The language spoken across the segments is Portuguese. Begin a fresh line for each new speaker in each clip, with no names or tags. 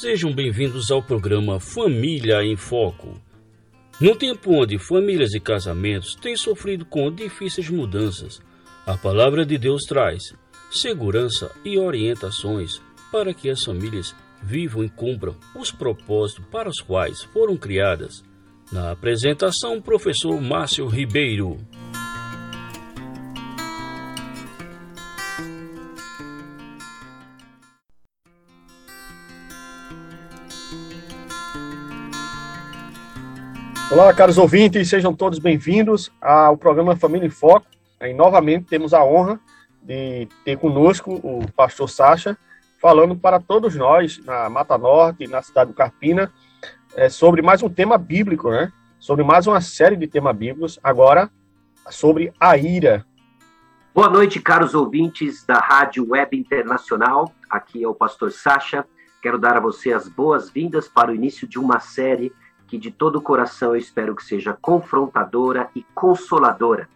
Sejam bem-vindos ao programa Família em Foco. Num tempo onde famílias e casamentos têm sofrido com difíceis mudanças, a palavra de Deus traz segurança e orientações para que as famílias vivam e cumpram os propósitos para os quais foram criadas. Na apresentação, professor Márcio Ribeiro.
Olá, caros ouvintes, sejam todos bem-vindos ao programa Família em Foco. E, novamente temos a honra de ter conosco o pastor Sacha, falando para todos nós na Mata Norte, na cidade do Carpina, é, sobre mais um tema bíblico, né? Sobre mais uma série de temas bíblicos, agora sobre a ira.
Boa noite, caros ouvintes da Rádio Web Internacional. Aqui é o pastor Sacha. Quero dar a você as boas-vindas para o início de uma série que de todo o coração eu espero que seja confrontadora e consoladora.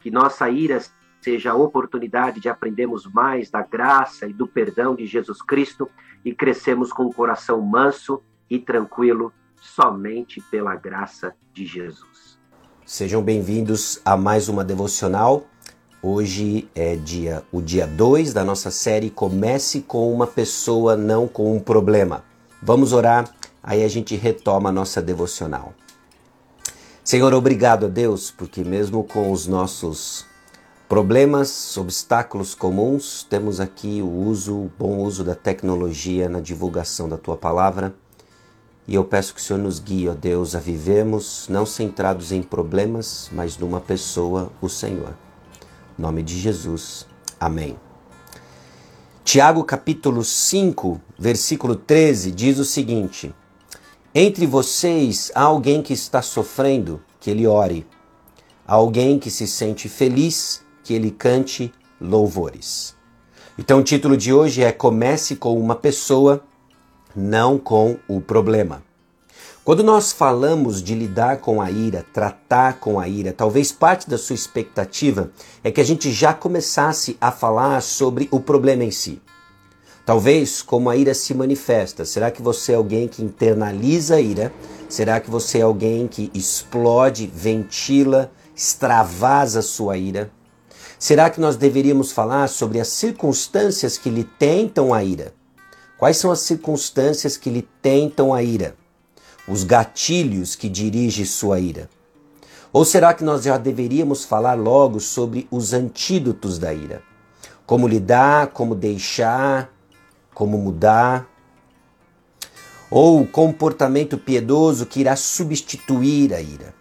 Que nossa ira seja a oportunidade de aprendermos mais da graça e do perdão de Jesus Cristo e crescemos com o coração manso e tranquilo somente pela graça de Jesus.
Sejam bem-vindos a mais uma devocional. Hoje é dia o dia 2 da nossa série Comece com uma pessoa, não com um problema. Vamos orar Aí a gente retoma a nossa devocional. Senhor, obrigado a Deus, porque mesmo com os nossos problemas, obstáculos comuns, temos aqui o uso, o bom uso da tecnologia na divulgação da tua palavra. E eu peço que o Senhor nos guie, ó Deus, a vivemos não centrados em problemas, mas numa pessoa, o Senhor. Em nome de Jesus. Amém. Tiago capítulo 5, versículo 13 diz o seguinte: entre vocês há alguém que está sofrendo, que ele ore. Há alguém que se sente feliz, que ele cante louvores. Então o título de hoje é Comece com uma pessoa, não com o problema. Quando nós falamos de lidar com a ira, tratar com a ira, talvez parte da sua expectativa é que a gente já começasse a falar sobre o problema em si. Talvez como a ira se manifesta. Será que você é alguém que internaliza a ira? Será que você é alguém que explode, ventila, extravasa sua ira? Será que nós deveríamos falar sobre as circunstâncias que lhe tentam a ira? Quais são as circunstâncias que lhe tentam a ira? Os gatilhos que dirigem sua ira? Ou será que nós já deveríamos falar logo sobre os antídotos da ira? Como lidar, como deixar, como mudar, ou o comportamento piedoso que irá substituir a ira.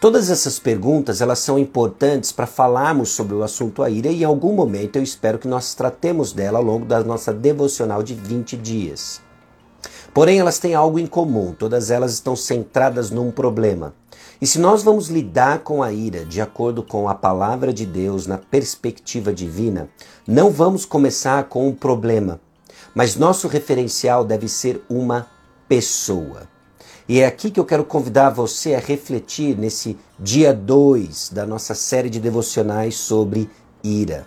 Todas essas perguntas elas são importantes para falarmos sobre o assunto a ira e em algum momento eu espero que nós tratemos dela ao longo da nossa devocional de 20 dias. Porém, elas têm algo em comum, todas elas estão centradas num problema. E se nós vamos lidar com a ira de acordo com a palavra de Deus na perspectiva divina, não vamos começar com um problema, mas nosso referencial deve ser uma pessoa. E é aqui que eu quero convidar você a refletir nesse dia 2 da nossa série de devocionais sobre ira.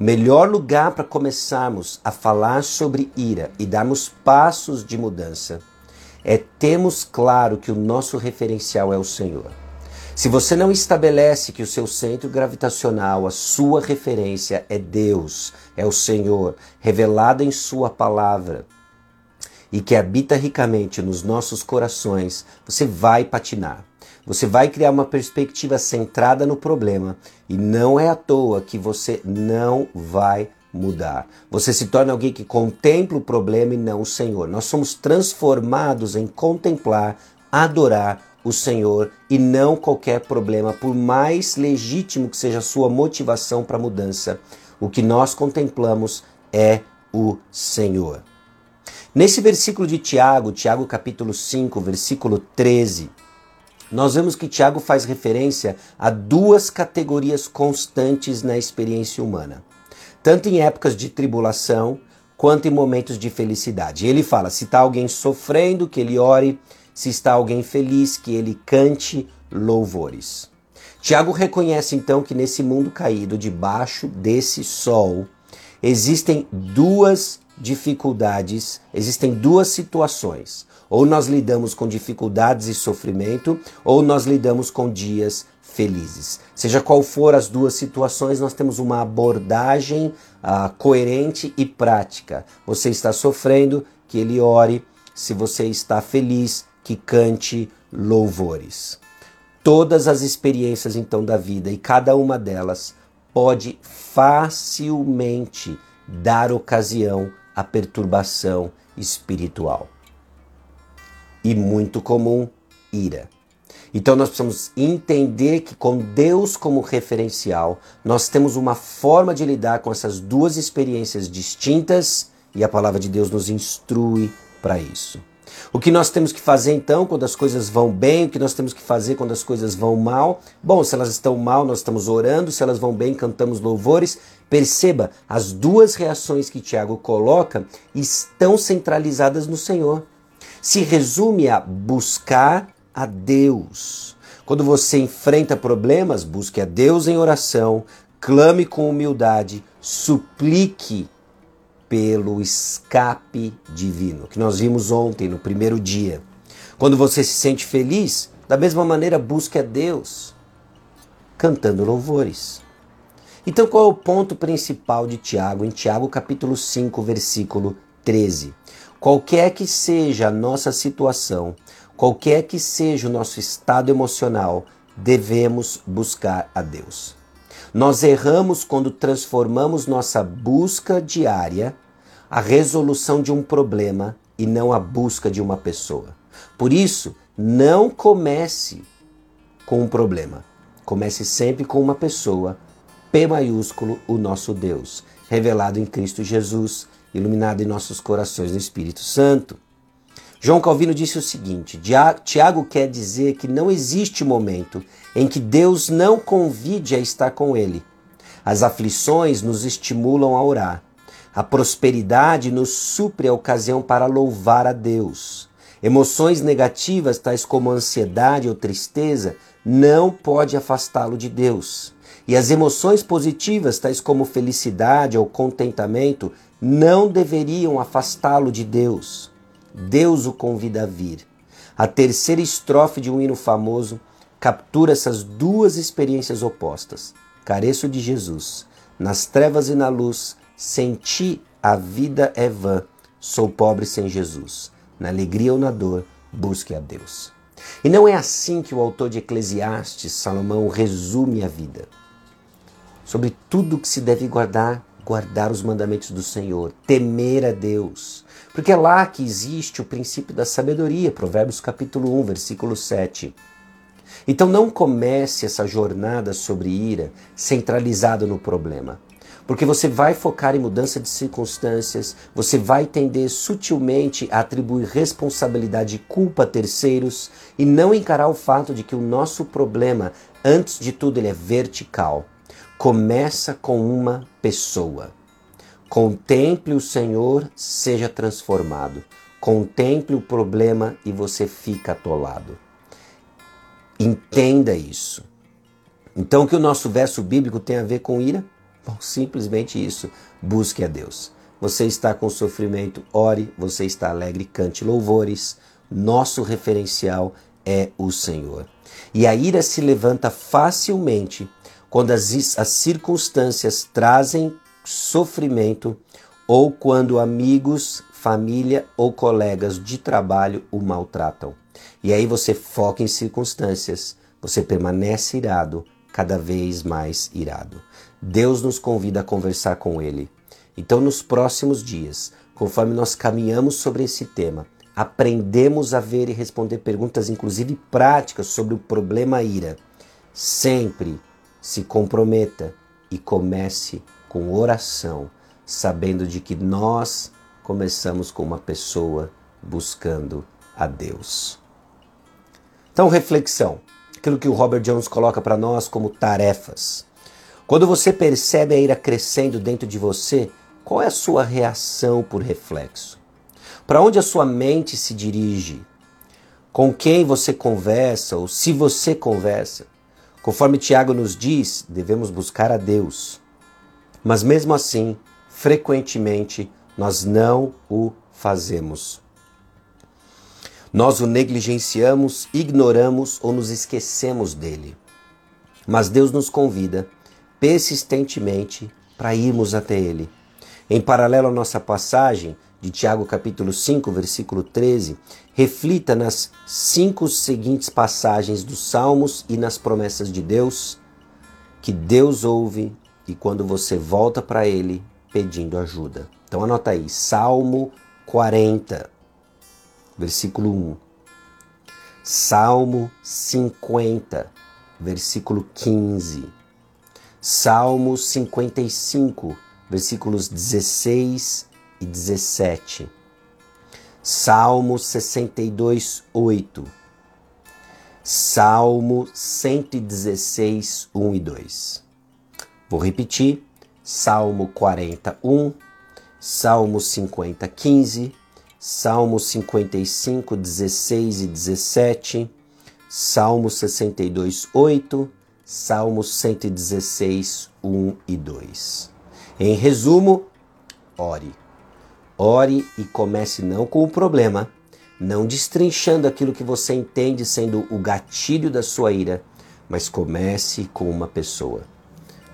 O melhor lugar para começarmos a falar sobre ira e darmos passos de mudança é termos claro que o nosso referencial é o Senhor. Se você não estabelece que o seu centro gravitacional, a sua referência é Deus, é o Senhor, revelado em Sua palavra, e que habita ricamente nos nossos corações, você vai patinar. Você vai criar uma perspectiva centrada no problema e não é à toa que você não vai mudar. Você se torna alguém que contempla o problema e não o Senhor. Nós somos transformados em contemplar, adorar o Senhor e não qualquer problema, por mais legítimo que seja a sua motivação para a mudança. O que nós contemplamos é o Senhor. Nesse versículo de Tiago, Tiago capítulo 5, versículo 13, nós vemos que Tiago faz referência a duas categorias constantes na experiência humana, tanto em épocas de tribulação quanto em momentos de felicidade. Ele fala: se está alguém sofrendo, que ele ore, se está alguém feliz, que ele cante louvores. Tiago reconhece então que nesse mundo caído, debaixo desse sol, existem duas dificuldades, existem duas situações. Ou nós lidamos com dificuldades e sofrimento, ou nós lidamos com dias felizes. Seja qual for as duas situações, nós temos uma abordagem uh, coerente e prática. Você está sofrendo, que ele ore. Se você está feliz, que cante louvores. Todas as experiências então da vida e cada uma delas pode facilmente dar ocasião à perturbação espiritual. E muito comum, ira. Então nós precisamos entender que com Deus como referencial, nós temos uma forma de lidar com essas duas experiências distintas e a palavra de Deus nos instrui para isso. O que nós temos que fazer então quando as coisas vão bem, o que nós temos que fazer quando as coisas vão mal? Bom, se elas estão mal, nós estamos orando, se elas vão bem, cantamos louvores. Perceba, as duas reações que Tiago coloca estão centralizadas no Senhor. Se resume a buscar a Deus. Quando você enfrenta problemas, busque a Deus em oração, clame com humildade, suplique pelo escape divino, que nós vimos ontem no primeiro dia. Quando você se sente feliz, da mesma maneira busque a Deus, cantando louvores. Então, qual é o ponto principal de Tiago? Em Tiago, capítulo 5, versículo 13. Qualquer que seja a nossa situação, qualquer que seja o nosso estado emocional, devemos buscar a Deus. Nós erramos quando transformamos nossa busca diária a resolução de um problema e não a busca de uma pessoa. Por isso, não comece com um problema. Comece sempre com uma pessoa, P maiúsculo, o nosso Deus, revelado em Cristo Jesus, iluminado em nossos corações no Espírito Santo. João Calvino disse o seguinte: Tiago quer dizer que não existe momento em que Deus não convide a estar com ele. As aflições nos estimulam a orar. A prosperidade nos supre a ocasião para louvar a Deus. Emoções negativas, tais como ansiedade ou tristeza, não pode afastá-lo de Deus. E as emoções positivas, tais como felicidade ou contentamento, não deveriam afastá-lo de Deus. Deus o convida a vir. A terceira estrofe de um hino famoso captura essas duas experiências opostas. Careço de Jesus. Nas trevas e na luz, sem ti a vida é vã. Sou pobre sem Jesus. Na alegria ou na dor, busque a Deus. E não é assim que o autor de Eclesiastes, Salomão, resume a vida. Sobre tudo que se deve guardar, guardar os mandamentos do Senhor, temer a Deus, porque é lá que existe o princípio da sabedoria, Provérbios capítulo 1, versículo 7. Então não comece essa jornada sobre ira centralizado no problema. Porque você vai focar em mudança de circunstâncias, você vai tender sutilmente a atribuir responsabilidade e culpa a terceiros e não encarar o fato de que o nosso problema, antes de tudo, ele é vertical. Começa com uma pessoa. Contemple o Senhor, seja transformado. Contemple o problema e você fica atolado. Entenda isso. Então, o que o nosso verso bíblico tem a ver com ira? Bom, simplesmente isso. Busque a Deus. Você está com sofrimento, ore. Você está alegre, cante louvores. Nosso referencial é o Senhor. E a ira se levanta facilmente quando as, as circunstâncias trazem sofrimento ou quando amigos, família ou colegas de trabalho o maltratam. E aí você foca em circunstâncias, você permanece irado, cada vez mais irado. Deus nos convida a conversar com Ele. Então, nos próximos dias, conforme nós caminhamos sobre esse tema, aprendemos a ver e responder perguntas, inclusive práticas, sobre o problema ira. Sempre se comprometa e comece com oração, sabendo de que nós começamos com uma pessoa buscando a Deus. Então, reflexão. Aquilo que o Robert Jones coloca para nós como tarefas. Quando você percebe a ira crescendo dentro de você, qual é a sua reação por reflexo? Para onde a sua mente se dirige? Com quem você conversa ou se você conversa? Conforme Tiago nos diz, devemos buscar a Deus. Mas mesmo assim, frequentemente, nós não o fazemos. Nós o negligenciamos, ignoramos ou nos esquecemos dele. Mas Deus nos convida persistentemente para irmos até ele. Em paralelo à nossa passagem de Tiago capítulo 5, versículo 13, reflita nas cinco seguintes passagens dos Salmos e nas promessas de Deus, que Deus ouve e quando você volta para ele pedindo ajuda. Então anota aí, Salmo 40, versículo 1. Salmo 50, versículo 15. Salmo 55, versículos 16 e 17. Salmo 62, 8. Salmo 116, 1 e 2. Vou repetir: Salmo 41, Salmo 50, 15, Salmo 55, 16 e 17, Salmo 62, 8, Salmo 116, 1 e 2. Em resumo, ore. Ore e comece não com o problema, não destrinchando aquilo que você entende sendo o gatilho da sua ira, mas comece com uma pessoa.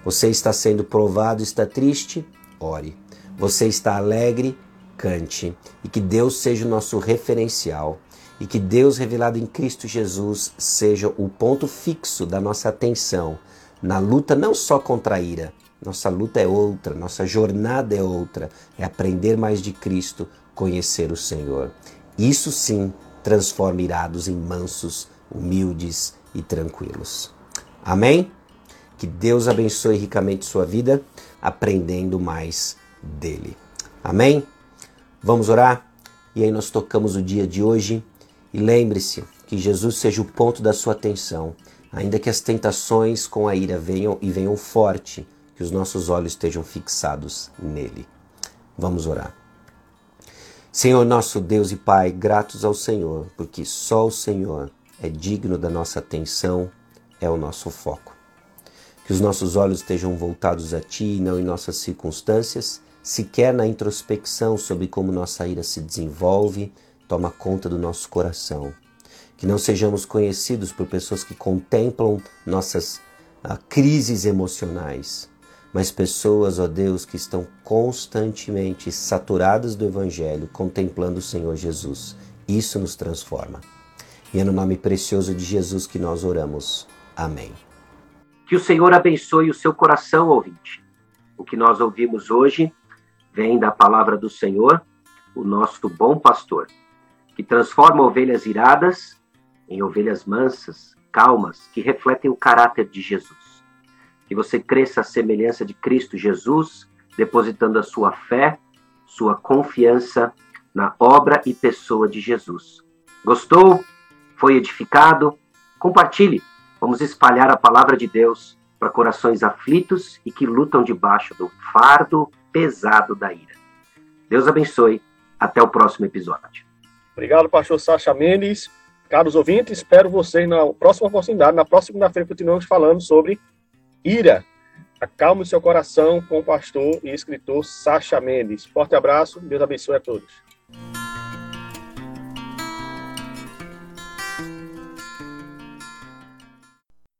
Você está sendo provado, está triste? Ore. Você está alegre? Cante. E que Deus seja o nosso referencial. E que Deus revelado em Cristo Jesus seja o ponto fixo da nossa atenção na luta não só contra a ira, nossa luta é outra, nossa jornada é outra, é aprender mais de Cristo, conhecer o Senhor. Isso sim transforma irados em mansos, humildes e tranquilos. Amém? Que Deus abençoe ricamente sua vida, aprendendo mais dele. Amém? Vamos orar? E aí nós tocamos o dia de hoje. E lembre-se que Jesus seja o ponto da sua atenção, ainda que as tentações com a ira venham e venham forte, que os nossos olhos estejam fixados nele. Vamos orar. Senhor nosso Deus e Pai, gratos ao Senhor, porque só o Senhor é digno da nossa atenção, é o nosso foco. Que os nossos olhos estejam voltados a Ti e não em nossas circunstâncias, sequer na introspecção sobre como nossa ira se desenvolve, toma conta do nosso coração. Que não sejamos conhecidos por pessoas que contemplam nossas ah, crises emocionais, mas pessoas, ó Deus, que estão constantemente saturadas do Evangelho, contemplando o Senhor Jesus. Isso nos transforma. E é no nome precioso de Jesus que nós oramos. Amém.
Que o Senhor abençoe o seu coração, ouvinte. O que nós ouvimos hoje vem da palavra do Senhor, o nosso bom pastor, que transforma ovelhas iradas em ovelhas mansas, calmas, que refletem o caráter de Jesus. Que você cresça à semelhança de Cristo Jesus, depositando a sua fé, sua confiança na obra e pessoa de Jesus. Gostou? Foi edificado? Compartilhe Vamos espalhar a palavra de Deus para corações aflitos e que lutam debaixo do fardo pesado da ira. Deus abençoe. Até o próximo episódio.
Obrigado, pastor Sacha Mendes. Caros ouvintes, espero vocês na próxima oportunidade. Na próxima segunda-feira continuamos falando sobre ira. Acalme seu coração com o pastor e escritor Sacha Mendes. Forte abraço, Deus abençoe a todos.